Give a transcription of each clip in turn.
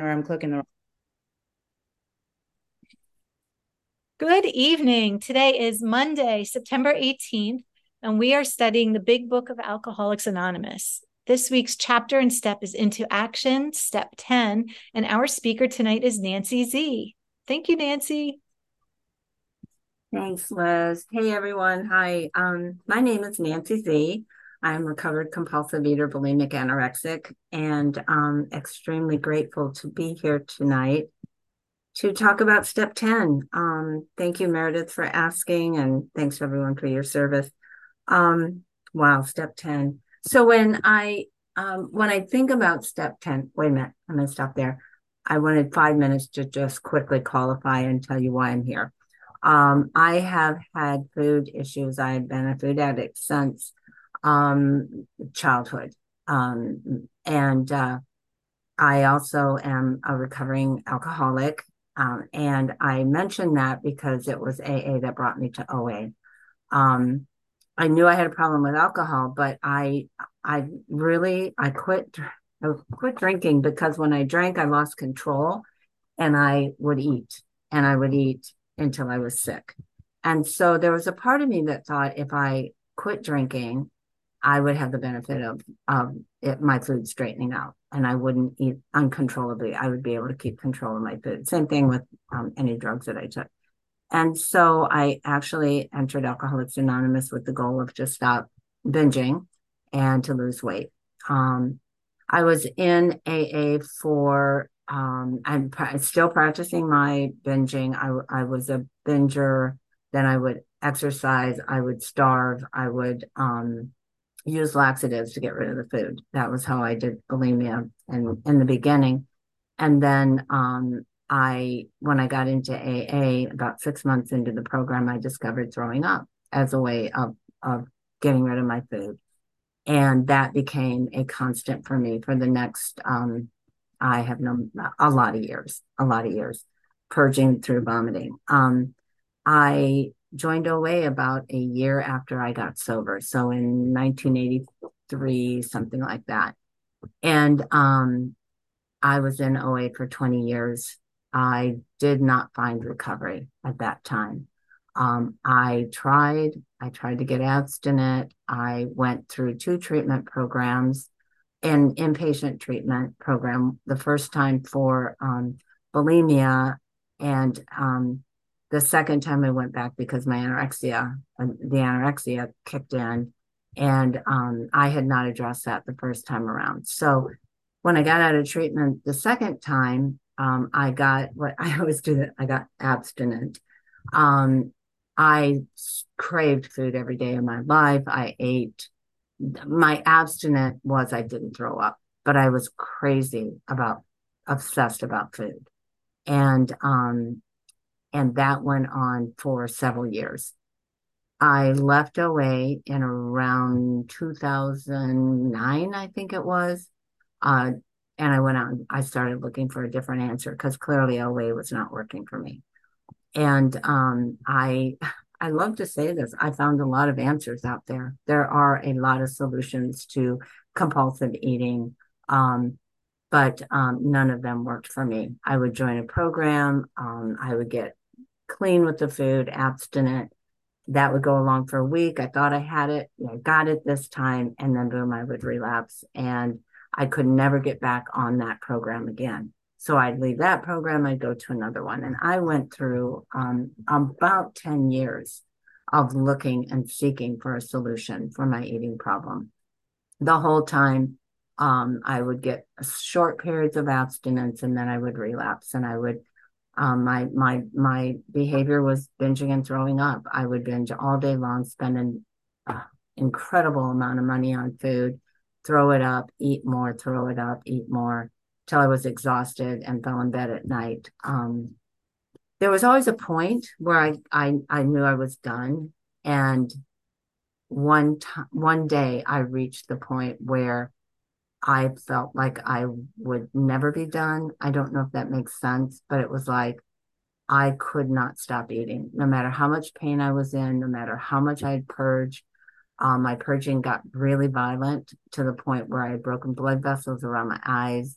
or I'm clicking the Good evening. Today is Monday, September 18th, and we are studying the Big Book of Alcoholics Anonymous. This week's chapter and step is Into Action, Step 10, and our speaker tonight is Nanci Z. Thank you, Nanci. Thanks, Liz. Hey, everyone. Hi. Um, my name is Nanci Z. I'm recovered compulsive eater, bulimic, anorexic, and um, extremely grateful to be here tonight to talk about step 10. Um, thank you, Meredith, for asking, and thanks everyone for your service. Um, wow, step 10. So when I um, when I think about step 10, wait a minute, I'm gonna stop there. I wanted five minutes to just quickly qualify and tell you why I'm here. Um, I have had food issues. I've been a food addict since um, childhood. Um, and uh, I also am a recovering alcoholic. Um, and I mentioned that because it was AA that brought me to OA. Um, I knew I had a problem with alcohol, but I, I really, I quit, I quit drinking because when I drank, I lost control, and I would eat, and I would eat until I was sick. And so there was a part of me that thought if I quit drinking, I would have the benefit of of it, my food straightening out, and I wouldn't eat uncontrollably. I would be able to keep control of my food. Same thing with um, any drugs that I took. And so I actually entered Alcoholics Anonymous with the goal of just stop binging and to lose weight. Um, I was in AA for um, I'm still practicing my binging. I, I was a binger. Then I would exercise. I would starve. I would um, use laxatives to get rid of the food. That was how I did bulimia in, in the beginning. And then um, I, when I got into AA, about six months into the program, I discovered throwing up as a way of, of getting rid of my food. And that became a constant for me for the next, um, I have known a lot of years, a lot of years, purging through vomiting. Um, I joined OA about a year after I got sober. So in 1983, something like that. And um, I was in OA for 20 years. I did not find recovery at that time. Um, I tried, I tried to get abstinent. I went through two treatment programs, an inpatient treatment program, the first time for um, bulimia and um, the second time I went back because my anorexia, uh, the anorexia kicked in, and um, I had not addressed that the first time around. So when I got out of treatment the second time, um, I got what I always do I got abstinent. Um, I craved food every day of my life. I ate. My abstinent was I didn't throw up, but I was crazy about, obsessed about food. And um, and that went on for several years. I left OA in around 2009, I think it was. Uh, and I went out and I started looking for a different answer because clearly OA was not working for me. And um, I, I love to say this. I found a lot of answers out there. There are a lot of solutions to compulsive eating, um, but um, none of them worked for me. I would join a program. Um, I would get clean with the food, abstinent. That would go along for a week. I thought I had it. I got it this time. And then boom, I would relapse. And I could never get back on that program again. So I'd leave that program, I'd go to another one. And I went through um, about 10 years of looking and seeking for a solution for my eating problem. The whole time, um, I would get short periods of abstinence and then I would relapse and I would um, my my my behavior was binging and throwing up. I would binge all day long, spend an incredible amount of money on food, throw it up, eat more, throw it up, eat more, till I was exhausted and fell in bed at night. Um, there was always a point where I I, I knew I was done, and one one day I reached the point where I felt like I would never be done. I don't know if that makes sense, but it was like I could not stop eating, no matter how much pain I was in, no matter how much I had purged. Um, my purging got really violent to the point where I had broken blood vessels around my eyes.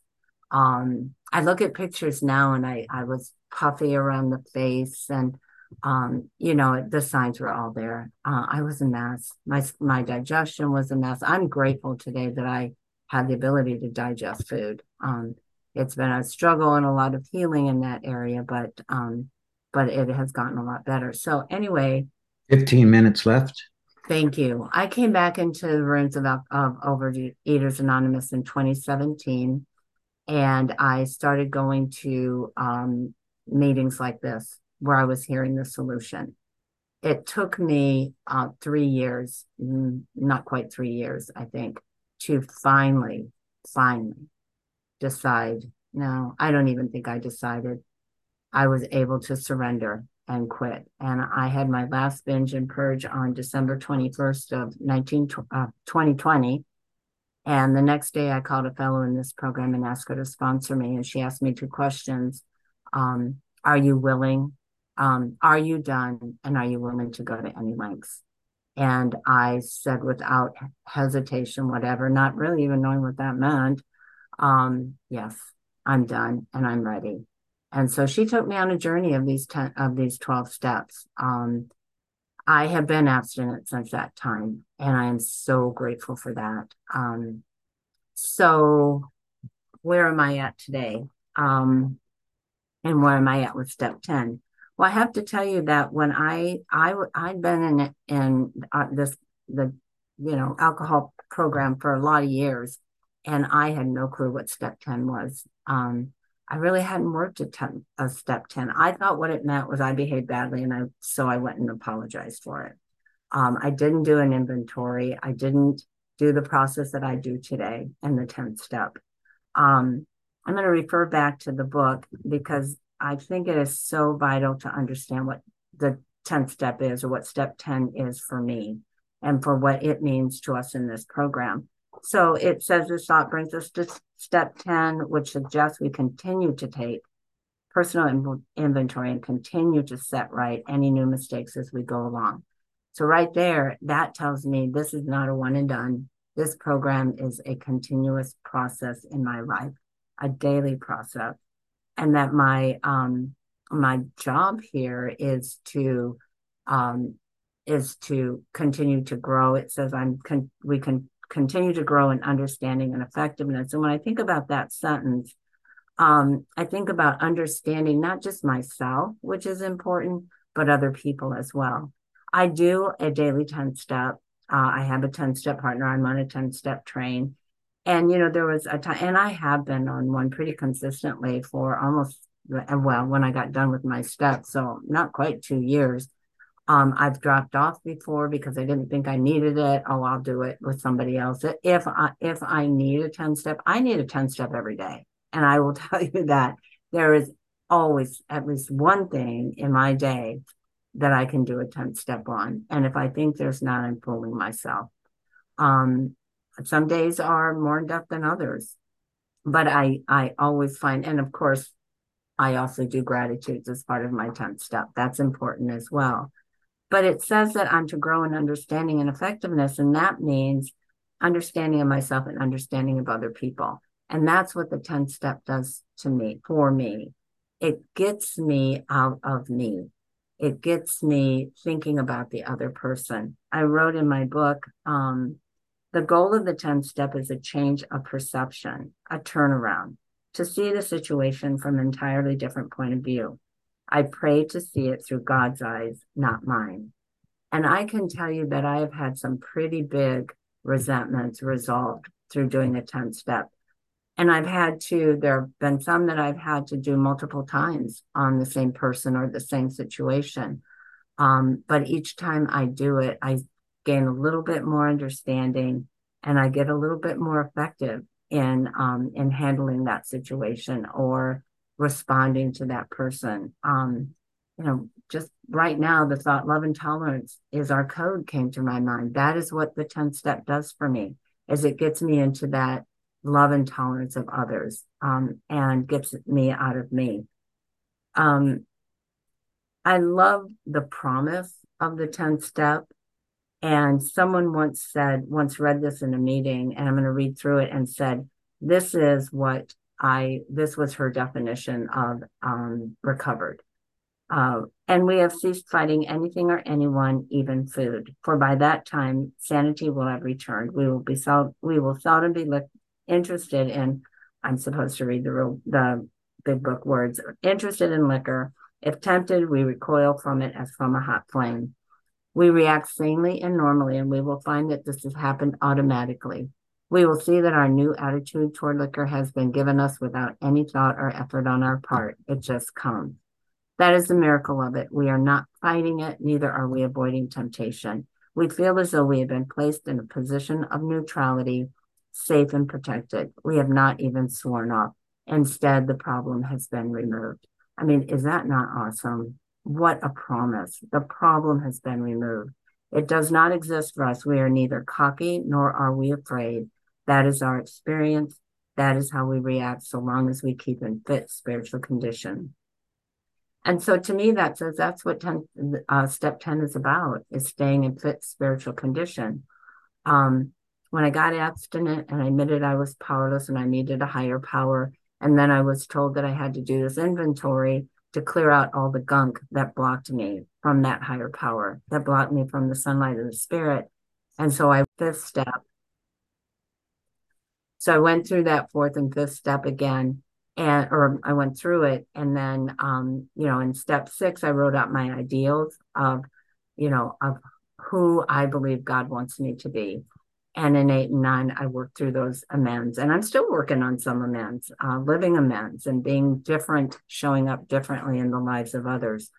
Um, I look at pictures now and I, I was puffy around the face and um, you know, the signs were all there. Uh, I was a mess. My my digestion was a mess. I'm grateful today that I had the ability to digest food. Um, it's been a struggle and a lot of healing in that area, but um, but it has gotten a lot better. So anyway, 15 minutes left. Thank you. I came back into the rooms of, of Overeaters Anonymous in 2017, and I started going to um, meetings like this where I was hearing the solution. It took me uh, three years, mm, not quite three years, I think, to finally, finally decide. No, I don't even think I decided. I was able to surrender and quit. And I had my last binge and purge on December 21st of 19, uh, 2020. And the next day I called a fellow in this program and asked her to sponsor me. And she asked me two questions. Um, are you willing? Um, are you done? And are you willing to go to any lengths? And I said without hesitation, whatever, not really even knowing what that meant. Um, yes, I'm done and I'm ready. And so she took me on a journey of these 10 of these 12 steps. Um, I have been abstinent since that time, and I am so grateful for that. Um, so where am I at today? Um, and where am I at with step 10? Well, I have to tell you that when I I I'd been in in uh, this the you know alcohol program for a lot of years, and I had no clue what step 10 was. Um, I really hadn't worked a, ten, a step 10. I thought what it meant was I behaved badly and I so I went and apologized for it. Um, I didn't do an inventory. I didn't do the process that I do today in the 10th step. Um, I'm going to refer back to the book because I think it is so vital to understand what the 10th step is or what step 10 is for me and for what it means to us in this program. So it says this thought brings us to step 10, which suggests we continue to take personal inventory and continue to set right any new mistakes as we go along. So, right there, that tells me this is not a one and done. This program is a continuous process in my life, a daily process, and that my um, my job here is to um, is to continue to grow. It says I'm con- we can continue to grow in understanding and effectiveness. And when I think about that sentence, um, I think about understanding not just myself, which is important, but other people as well. I do a daily 10 step. Uh, I have a 10 step partner. I'm on a 10 step train. And, you know, there was a time, and I have been on one pretty consistently for almost, well, when I got done with my steps. So not quite two years. Um, I've dropped off before because I didn't think I needed it. Oh, I'll do it with somebody else. If I if I need a 10 step, I need a 10 step every day. And I will tell you that there is always at least one thing in my day that I can do a 10 step on. And if I think there's not, I'm fooling myself. Um, some days are more in depth than others. But I I always find, and of course, I also do gratitudes as part of my 10th step. That's important as well. But it says that I'm to grow in understanding and effectiveness. And that means understanding of myself and understanding of other people. And that's what the 10th step does to me, for me. It gets me out of me. It gets me thinking about the other person. I wrote in my book, um, the goal of the 10th step is a change of perception, a turnaround, to see the situation from an entirely different point of view. I pray to see it through God's eyes, not mine. And I can tell you that I have had some pretty big resentments resolved through doing the 10 step. And I've had to, there have been some that I've had to do multiple times on the same person or the same situation. Um, but each time I do it, I gain a little bit more understanding and I get a little bit more effective in um, in handling that situation or responding to that person. Um, you know, just right now, the thought love and tolerance is our code came to my mind. That is what the 10th step does for me, is it gets me into that love and tolerance of others um, and gets me out of me. Um, I love the promise of the 10th step. And someone once said, once read this in a meeting, and I'm going to read through it and said, This is what I this was her definition of um, recovered. Uh, and we have ceased fighting anything or anyone, even food. For by that time, sanity will have returned. We will be sel- we will seldom be li- interested in. I'm supposed to read the real, the big book words. Interested in liquor. If tempted, we recoil from it as from a hot flame. We react sanely and normally, and we will find that this has happened automatically. We will see that our new attitude toward liquor has been given us without any thought or effort on our part. It just comes. That is the miracle of it. We are not fighting it, neither are we avoiding temptation. We feel as though we have been placed in a position of neutrality, safe and protected. We have not even sworn off. Instead, the problem has been removed. I mean, is that not awesome? What a promise. The problem has been removed. It does not exist for us. We are neither cocky nor are we afraid. That is our experience. That is how we react so long as we keep in fit spiritual condition. And so to me, that says that's what 10, uh, step 10 is about, is staying in fit spiritual condition. Um, when I got abstinent and I admitted I was powerless and I needed a higher power, and then I was told that I had to do this inventory to clear out all the gunk that blocked me from that higher power, that blocked me from the sunlight of the spirit. And so I, fifth step. So I went through that fourth and fifth step again and or I went through it and then um you know in step 6 I wrote out my ideals of you know of who I believe God wants me to be and in 8 and 9 I worked through those amends and I'm still working on some amends uh, living amends and being different showing up differently in the lives of others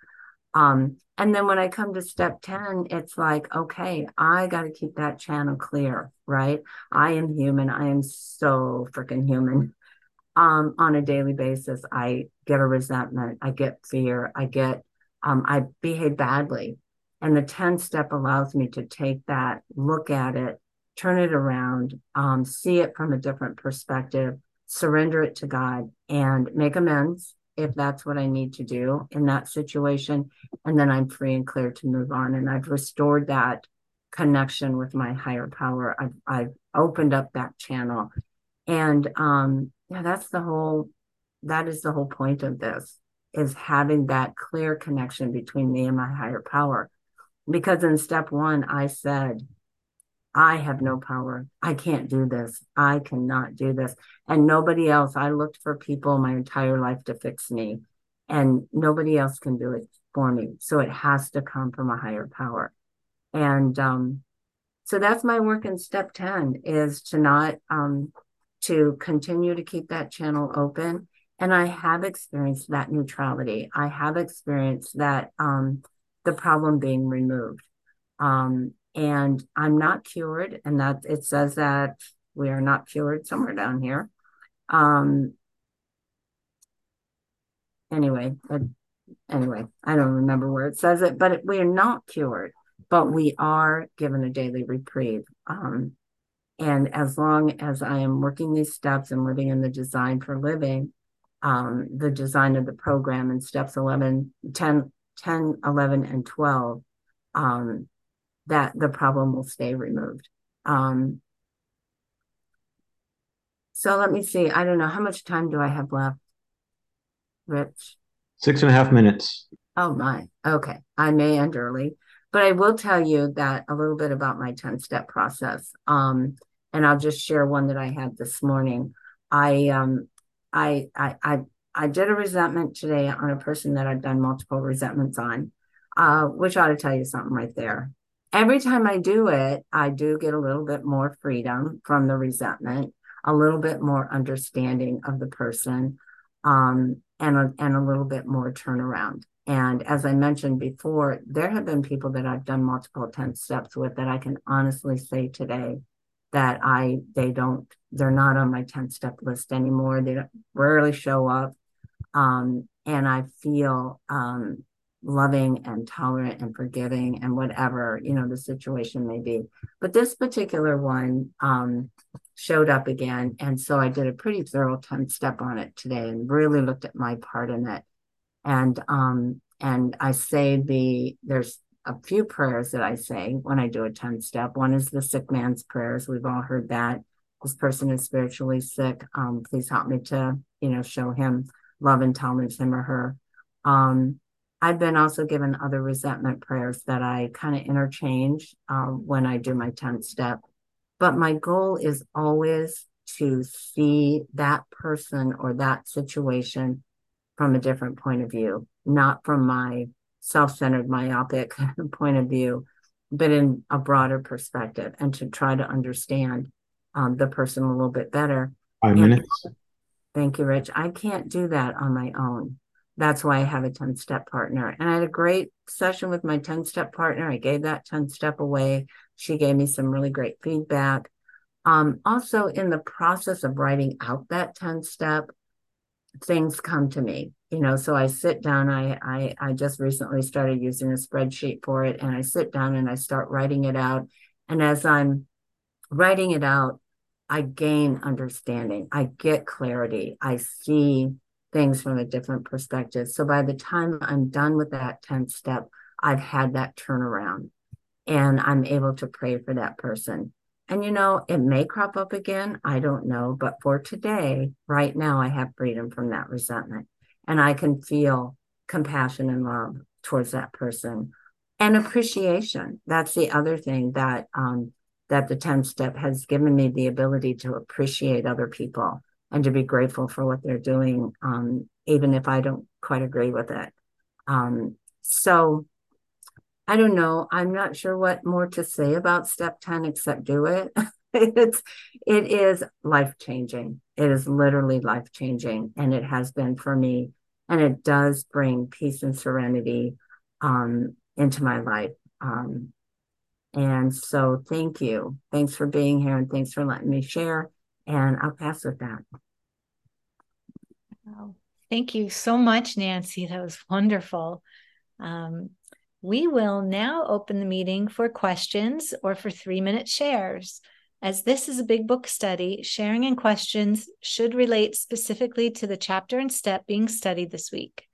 um and then when I come to step 10 it's like okay I got to keep that channel clear right I am human I am so freaking human um, on a daily basis. I get a resentment, I get fear, I get, um, I behave badly. And the 10 step allows me to take that, look at it, turn it around, um, see it from a different perspective, surrender it to God, and make amends if that's what I need to do in that situation. And then I'm free and clear to move on. And I've restored that connection with my higher power. I've, I've opened up that channel. And um, yeah, that's the whole, that is the whole point of this is having that clear connection between me and my higher power. Because in step one, I said, I have no power. I can't do this. I cannot do this. And nobody else, I looked for people my entire life to fix me, and nobody else can do it for me. So it has to come from a higher power. And um, so that's my work in step 10 is to not um, to continue to keep that channel open. And I have experienced that neutrality. I have experienced that um, the problem being removed. Um, and I'm not cured, and that it says that we are not cured somewhere down here. Um, anyway, anyway, I don't remember where it says it, but we are not cured, but we are given a daily reprieve. Um, and as long as I am working these steps and living in the design for living, um, the design of the program in steps 11, 10, 10 11, and 12, um, that the problem will stay removed. Um, so let me see. I don't know. How much time do I have left? Rich? Six and a half minutes. Oh, my. Okay. I may end early, but I will tell you that a little bit about my 10 step process. Um, and I'll just share one that I had this morning. I um I I I I did a resentment today on a person that I've done multiple resentments on, uh, which ought to tell you something right there. Every time I do it, I do get a little bit more freedom from the resentment, a little bit more understanding of the person, um, and a, and a little bit more turnaround. And as I mentioned before, there have been people that I've done multiple 10 steps with that I can honestly say today that I they don't they're not on my 10 step list anymore. They rarely show up. Um, and I feel um, loving and tolerant and forgiving and whatever, you know, the situation may be. But this particular one um, showed up again. And so I did a pretty thorough 10 step on it today and really looked at my part in it. And um, and I say the there's a few prayers that I say when I do a 10 step. One is the sick man's prayers. We've all heard that. This person is spiritually sick. Um, please help me to you know, show him love and tolerance, him or her. Um, I've been also given other resentment prayers that I kind of interchange uh, when I do my 10 step. But my goal is always to see that person or that situation from a different point of view, not from my self centered, myopic point of view, but in a broader perspective and to try to understand um, the person a little bit better. Five and minutes. Thank you, Rich. I can't do that on my own. That's why I have a 10 step partner. And I had a great session with my 10 step partner. I gave that 10 step away. She gave me some really great feedback. Um, also, in the process of writing out that 10 step, things come to me you know so i sit down I, I i just recently started using a spreadsheet for it and i sit down and i start writing it out and as i'm writing it out i gain understanding i get clarity i see things from a different perspective so by the time i'm done with that 10th step i've had that turnaround and i'm able to pray for that person and you know, it may crop up again. I don't know. But for today, right now, I have freedom from that resentment. And I can feel compassion and love towards that person and appreciation. That's the other thing that um, that the 10th step has given me the ability to appreciate other people and to be grateful for what they're doing, um, even if I don't quite agree with it. Um, so I don't know. I'm not sure what more to say about step 10 except do it. it's it is life changing. It is literally life changing and it has been for me and it does bring peace and serenity um, into my life. Um, and so thank you. Thanks for being here and thanks for letting me share. And I'll pass with that. Wow. Thank you so much, Nanci. That was wonderful. Um, we will now open the meeting for questions or for three minute shares. As this is a big book study, sharing and questions should relate specifically to the chapter and step being studied this week.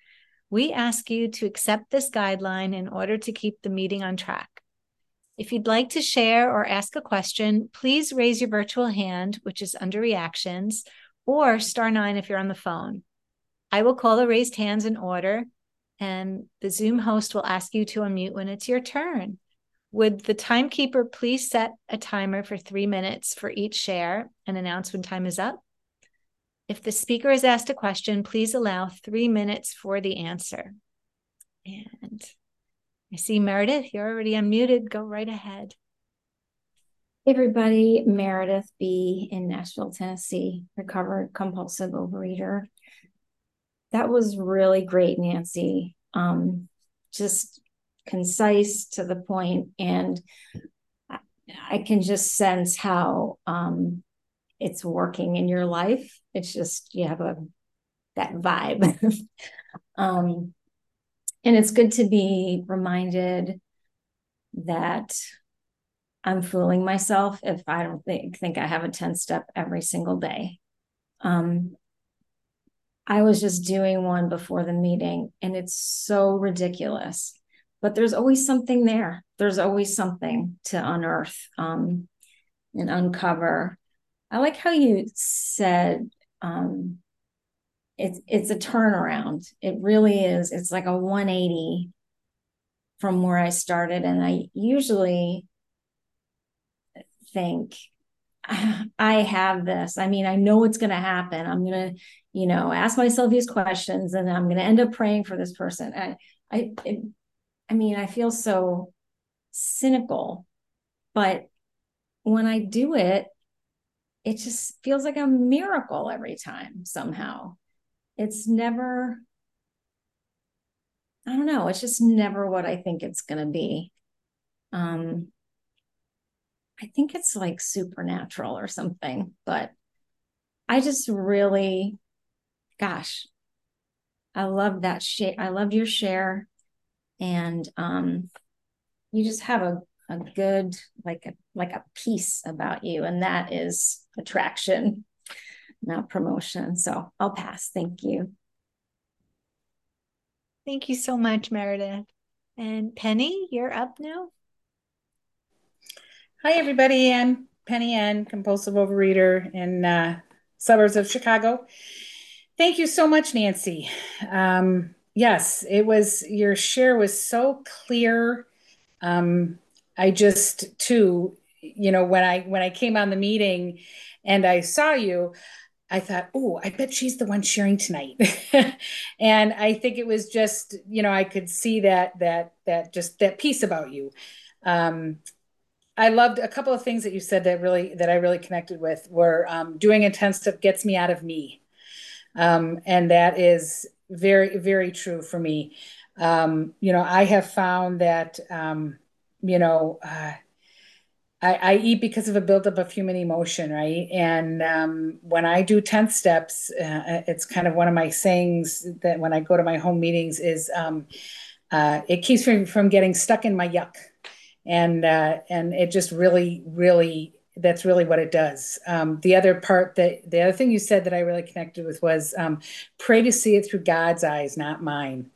We ask you to accept this guideline in order to keep the meeting on track. If you'd like to share or ask a question, please raise your virtual hand, which is under reactions, or star nine if you're on the phone. I will call the raised hands in order and the Zoom host will ask you to unmute when it's your turn. Would the timekeeper please set a timer for three minutes for each share and announce when time is up? If the speaker is asked a question, please allow three minutes for the answer. And I see Meredith, you're already unmuted. Go right ahead. Hey everybody, Meredith B. in Nashville, Tennessee, recovered compulsive overeater that was really great, Nanci. Um, just concise to the point, and I, can just sense how um, it's working in your life. It's just you have a that vibe. um, and it's good to be reminded that I'm fooling myself if I don't think, think I have a 10 step every single day. Um, I was just doing one before the meeting and it's so ridiculous. But there's always something there. There's always something to unearth um, and uncover. I like how you said um, it's it's a turnaround. It really is. It's like a 180 from where I started. And I usually think I have this. I mean, I know it's going to happen. I'm going to, you know, ask myself these questions and I'm going to end up praying for this person. I, I, it, I mean, I feel so cynical, but when I do it, it just feels like a miracle every time somehow. It's never, I don't know, it's just never what I think it's going to be. Um, I think it's like supernatural or something, but I just really, gosh, I love that share. I loved your share. And um, you just have a, a good, like a like a piece about you. And that is attraction, not promotion. So I'll pass. Thank you. Thank you so much, Meredith. And Penny, you're up now. Hi, everybody. I'm Penny Ann, compulsive overeater in uh, suburbs of Chicago. Thank you so much, Nanci. Um, yes, it was your share was so clear. Um, I just too, you know, when I when I came on the meeting and I saw you, I thought, oh, I bet she's the one sharing tonight. and I think it was just, you know, I could see that that that just that piece about you. Um, I loved a couple of things that you said that really that I really connected with were um, doing intense stuff gets me out of me, um, and that is very very true for me. Um, you know, I have found that um, you know. Uh, I, I, eat because of a buildup of human emotion, right? And um, when I do 10 steps, uh, it's kind of one of my sayings that when I go to my home meetings is um, uh, it keeps me from getting stuck in my yuck and uh, and it just really really that's really what it does. Um, the other part that the other thing you said that I really connected with was um, pray to see it through God's eyes, not mine.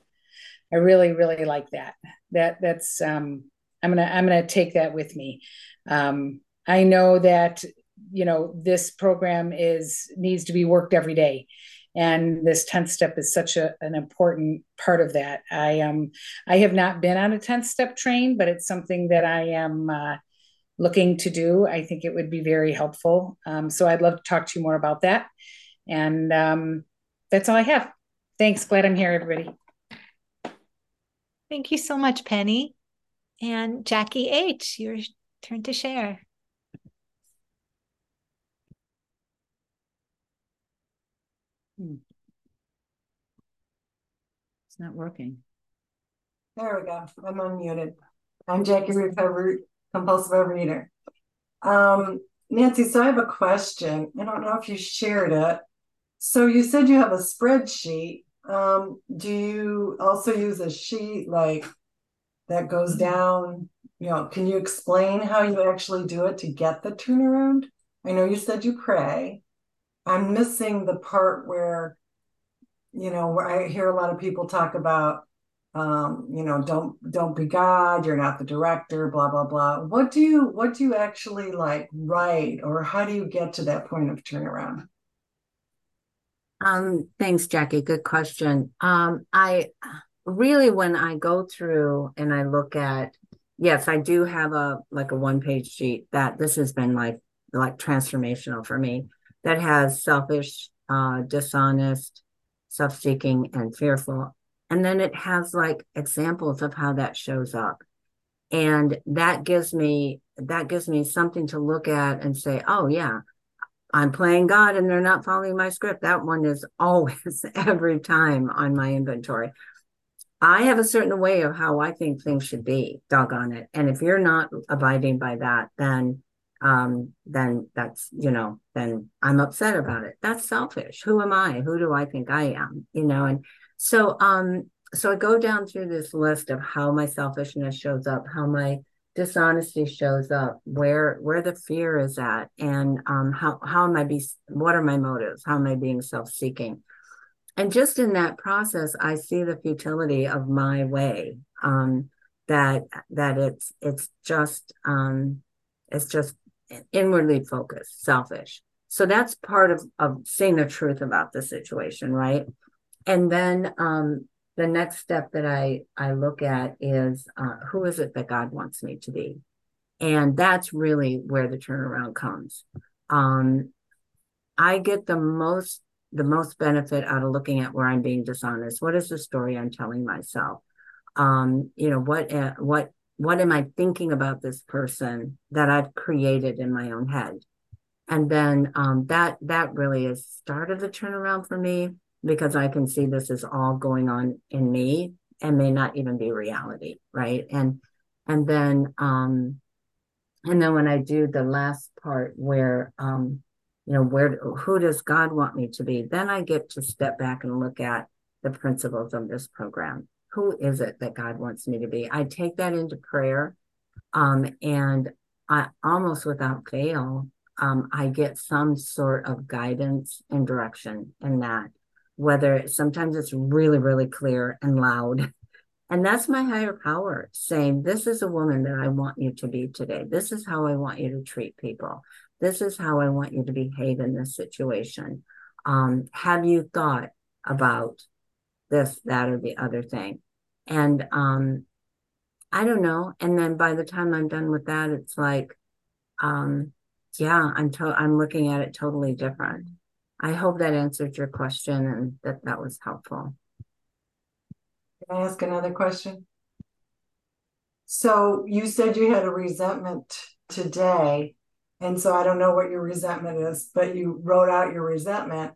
I really really like that. That that's um, I'm gonna I'm gonna take that with me. Um, I know that you know this program is needs to be worked every day. And this 10th step is such a, an important part of that. I um i have not been on a 10th step train but it's something that i am uh, looking to do. I think it would be very helpful. Um, so i'd love to talk to you more about that. And um, that's all i have. Thanks. Glad i'm here everybody. Thank you so much penny. And jackie h your turn to share Hmm. It's not working. There we go. I'm unmuted. I'm Jackie Recovered Compulsive Overeater. Um, Nanci, so I have a question. I don't know if you shared it. So you said you have a spreadsheet. Um, do you also use a sheet like that goes down? You know, can you explain how you actually do it to get the turnaround? I know you said you pray. I'm missing the part where, you know, where I hear a lot of people talk about, um, you know, don't don't be God, you're not the director, blah blah blah. What do you what do you actually like write, or how do you get to that point of turnaround? Um, thanks, Jackie. Good question. Um, I really, when I go through and I look at, yes, I do have a like a one page sheet that this has been like like transformational for me that has selfish, uh, dishonest, self seeking, and fearful. And then it has like examples of how that shows up. And that gives me that gives me something to look at and say, oh yeah, I'm playing God and they're not following my script. That one is always every time on my inventory. I have a certain way of how I think things should be, doggone it. And if you're not abiding by that, then um, then that's, you know, then I'm upset about it. That's selfish. Who am I? Who do I think I am? You know, and so, um, so I go down through this list of how my selfishness shows up, how my dishonesty shows up, where where the fear is at, and um, how how am I be? What are my motives? How am I being self-seeking? And just in that process, I see the futility of my way. Um, that that it's it's just um, it's just inwardly focused, selfish. So that's part of, of seeing the truth about the situation, right? And then um, the next step that I, I look at is uh, who is it that God wants me to be? And that's really where the turnaround comes. Um, I get the most the most benefit out of looking at where I'm being dishonest. What is the story I'm telling myself? Um, you know, what uh, what what am I thinking about this person that I've created in my own head? And then um, that that really is start of the turnaround for me because I can see this is all going on in me and may not even be reality, right? And and then um, and then when I do the last part where um, you know where who does God want me to be, then I get to step back and look at the principles of this program who is it that God wants me to be? I take that into prayer. Um, and I almost without fail, um, I get some sort of guidance and direction in that. Whether sometimes it's really, really clear and loud. And that's my higher power saying, This is a woman that I want you to be today. This is how I want you to treat people. This is how I want you to behave in this situation. Um, have you thought about this, that, or the other thing? And um, I don't know. And then by the time I'm done with that, it's like, um, yeah, I'm to- I'm looking at it totally different. I hope that answered your question and that that was helpful. Can I ask another question? So you said you had a resentment today, and so I don't know what your resentment is, but you wrote out your resentment.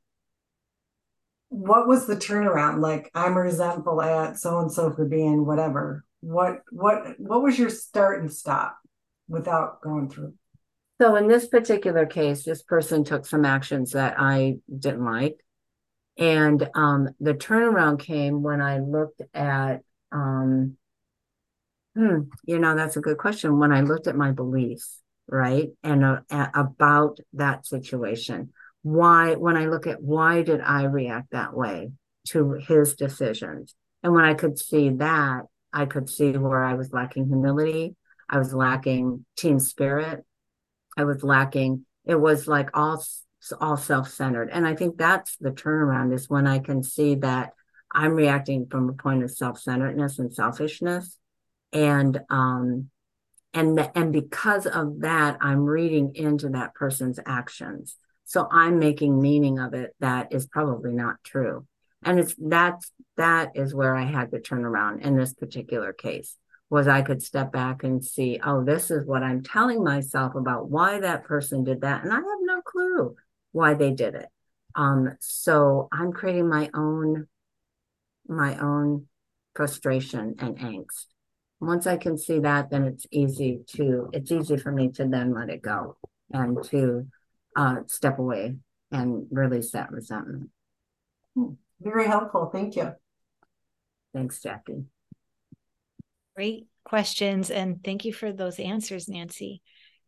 What was the turnaround? Like, I'm resentful at so and so for being whatever. What what what was your start and stop without going through? So in this particular case, this person took some actions that I didn't like. And um, the turnaround came when I looked at, um, hmm, you know, that's a good question. When I looked at my beliefs, right? And uh, about that situation. Why, when I look at why did I react that way to his decisions? And when I could see that, I could see where I was lacking humility. I was lacking team spirit. I was lacking. It was like all all self-centered, and I think that's the turnaround is when I can see that I'm reacting from a point of self-centeredness and selfishness, and um, and and because of that, I'm reading into that person's actions. So I'm making meaning of it that is probably not true, and it's that's that is where I had to turn around in this particular case was I could step back and see, oh, this is what I'm telling myself about why that person did that. And I have no clue why they did it. Um, so I'm creating my own my own frustration and angst. Once I can see that, then it's easy to it's easy for me to then let it go and to uh, step away and release that resentment. Hmm. Very helpful. Thank you. Thanks, Jackie. Great questions. And thank you for those answers, Nanci.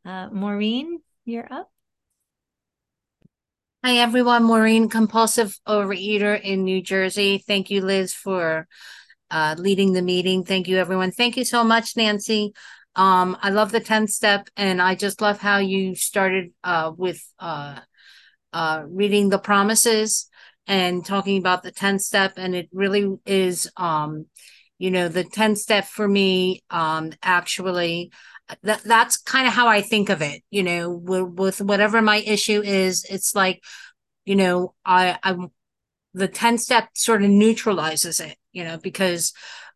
Uh, Maureen, you're up. Hi, everyone. Maureen, compulsive overeater in New Jersey. Thank you, Liz, for uh, leading the meeting. Thank you, everyone. Thank you so much, Nanci. Um, I love the 10th step, and I just love how you started uh, with uh, uh, reading the promises and talking about the 10th step. And it really is um, you know the 10 step for me um actually that that's kind of how i think of it you know with, with whatever my issue is it's like you know i i'm the 10 step sort of neutralizes it you know because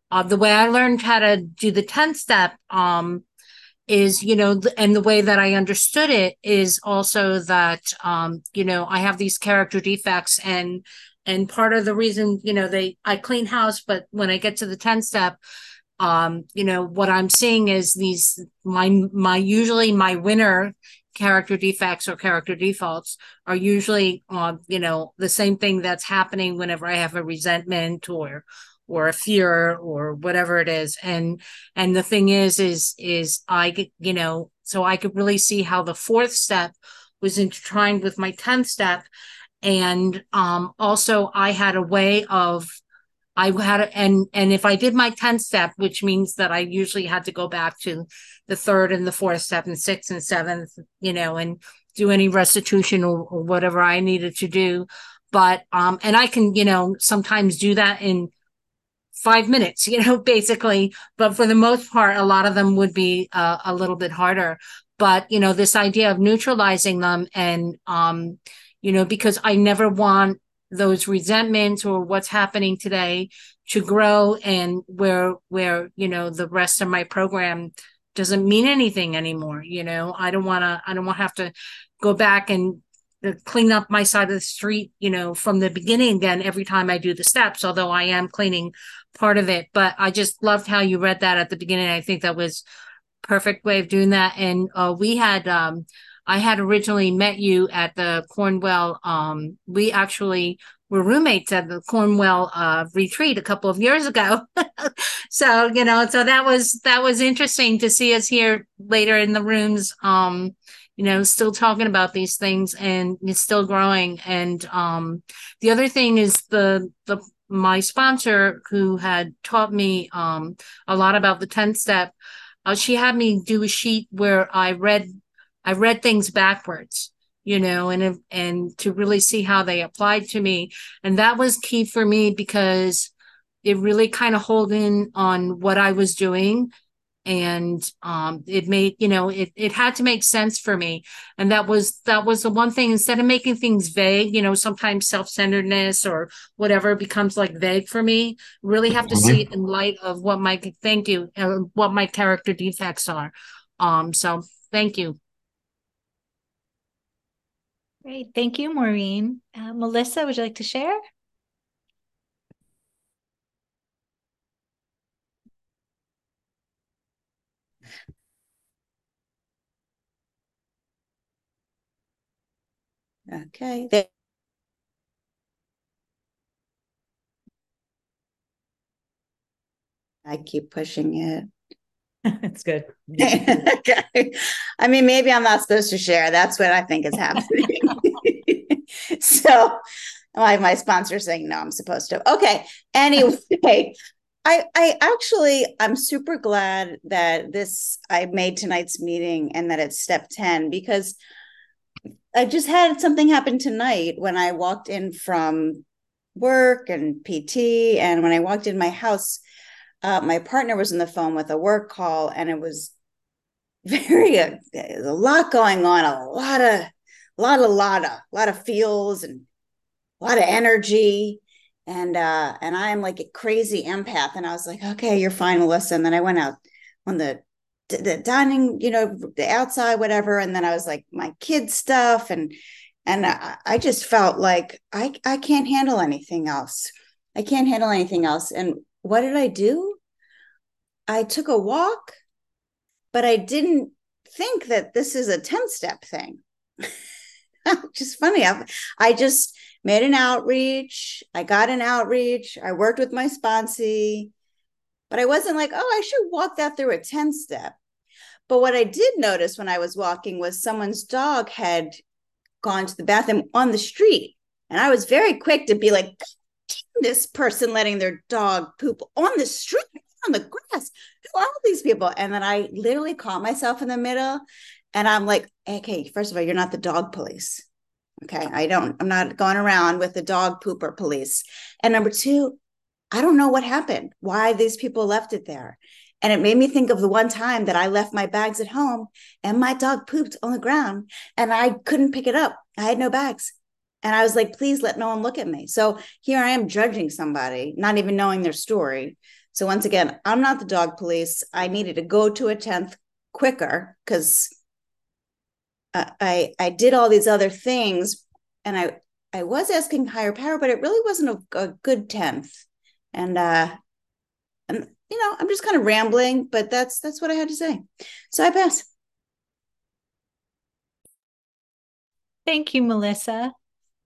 uh, the way i learned how to do the 10 step um is you know and the way that i understood it is also that um you know i have these character defects and and part of the reason you know they i clean house but when i get to the 10 step um you know what i'm seeing is these my my usually my winner character defects or character defaults are usually um you know the same thing that's happening whenever i have a resentment or or a fear or whatever it is. And and the thing is is is i you know so i could really see how the fourth step was intertwined with my 10th step. And um, also I had a way of I had and and if I did my 10th step, which means that I usually had to go back to the third and the fourth step and sixth and seventh, you know, and do any restitution or, or whatever I needed to do. But um, and I can, you know, sometimes do that in five minutes, you know, basically. But for the most part, a lot of them would be uh, a little bit harder. But you know, this idea of neutralizing them and um, you know, because I never want those resentments or what's happening today to grow and where where you know the rest of my program doesn't mean anything anymore you know? I don't want to i don't want to have to go back and uh, clean up my side of the street you know from the beginning again every time i do the steps although i am cleaning part of it. But i just loved how you read that at the beginning. I think that was perfect way of doing that. And uh, we had um, I had originally met you at the Cornwell. Um, we actually were roommates at the Cornwell uh, retreat a couple of years ago. so you know, so that was that was interesting to see us here later in the rooms. Um, you know, still talking about these things and it's still growing. And um, the other thing is the the my sponsor who had taught me um, a lot about the 10 step. Uh, she had me do a sheet where I read I read things backwards. you know, and and to really see how they applied to me. And that was key for me because it really kind of hold in on what I was doing. And um it made, you know, it it had to make sense for me. And that was that was the one thing instead of making things vague, you know, sometimes self-centeredness or whatever becomes like vague for me. Really have to see it in light of what my thank you, uh, what my character defects are. Um, so thank you. Great. Thank you, Maureen. Uh, Melissa, would you like to share? Okay. There- I keep pushing it. That's good. okay. I mean, maybe I'm not supposed to share. That's what I think is happening. so, like my sponsor saying no, I'm supposed to. Okay. Anyway, I I actually I'm super glad that this I made tonight's meeting and that it's step 10 because I just had something happen tonight when I walked in from work and PT and when I walked in my house uh, my partner was on the phone with a work call and it was very uh, there's a lot going on a lot of a lot of lot of a lot of feels and a lot of energy. And uh and i'm like a crazy empath and i was like okay you're fine melissa. And then i went out on the the dining you know the outside whatever and then i was like my kids stuff and and I, I just felt like i i can't handle anything else. I can't handle anything else. And what did I do? I took a walk, but I didn't think that this is a 10 step thing. just funny. I, I just made an outreach. I got an outreach. I worked with my sponsee, but I wasn't like, oh, I should walk that through a 10 step. But what I did notice when I was walking was someone's dog had gone to the bathroom on the street. And I was very quick to be like, this person letting their dog poop on the street on the grass? Who are these people? And then i literally caught myself in the middle and i'm like okay first of all you're not the dog police. Okay i don't i'm not going around with the dog pooper police. And number two i don't know what happened why these people left it there. And it made me think of the one time that i left my bags at home and my dog pooped on the ground and i couldn't pick it up. I had no bags and I was like, please let no one look at me. So here I am judging somebody, not even knowing their story. So once again, I'm not the dog police. I needed to go to a 10th quicker because I I did all these other things and I I was asking higher power, but it really wasn't a, a good 10th. And uh and you know, I'm just kind of rambling, but that's that's what I had to say. So I pass. Thank you, Melissa.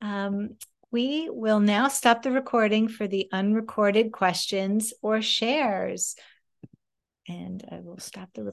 Um, we will now stop the recording for the unrecorded questions or shares. And I will stop the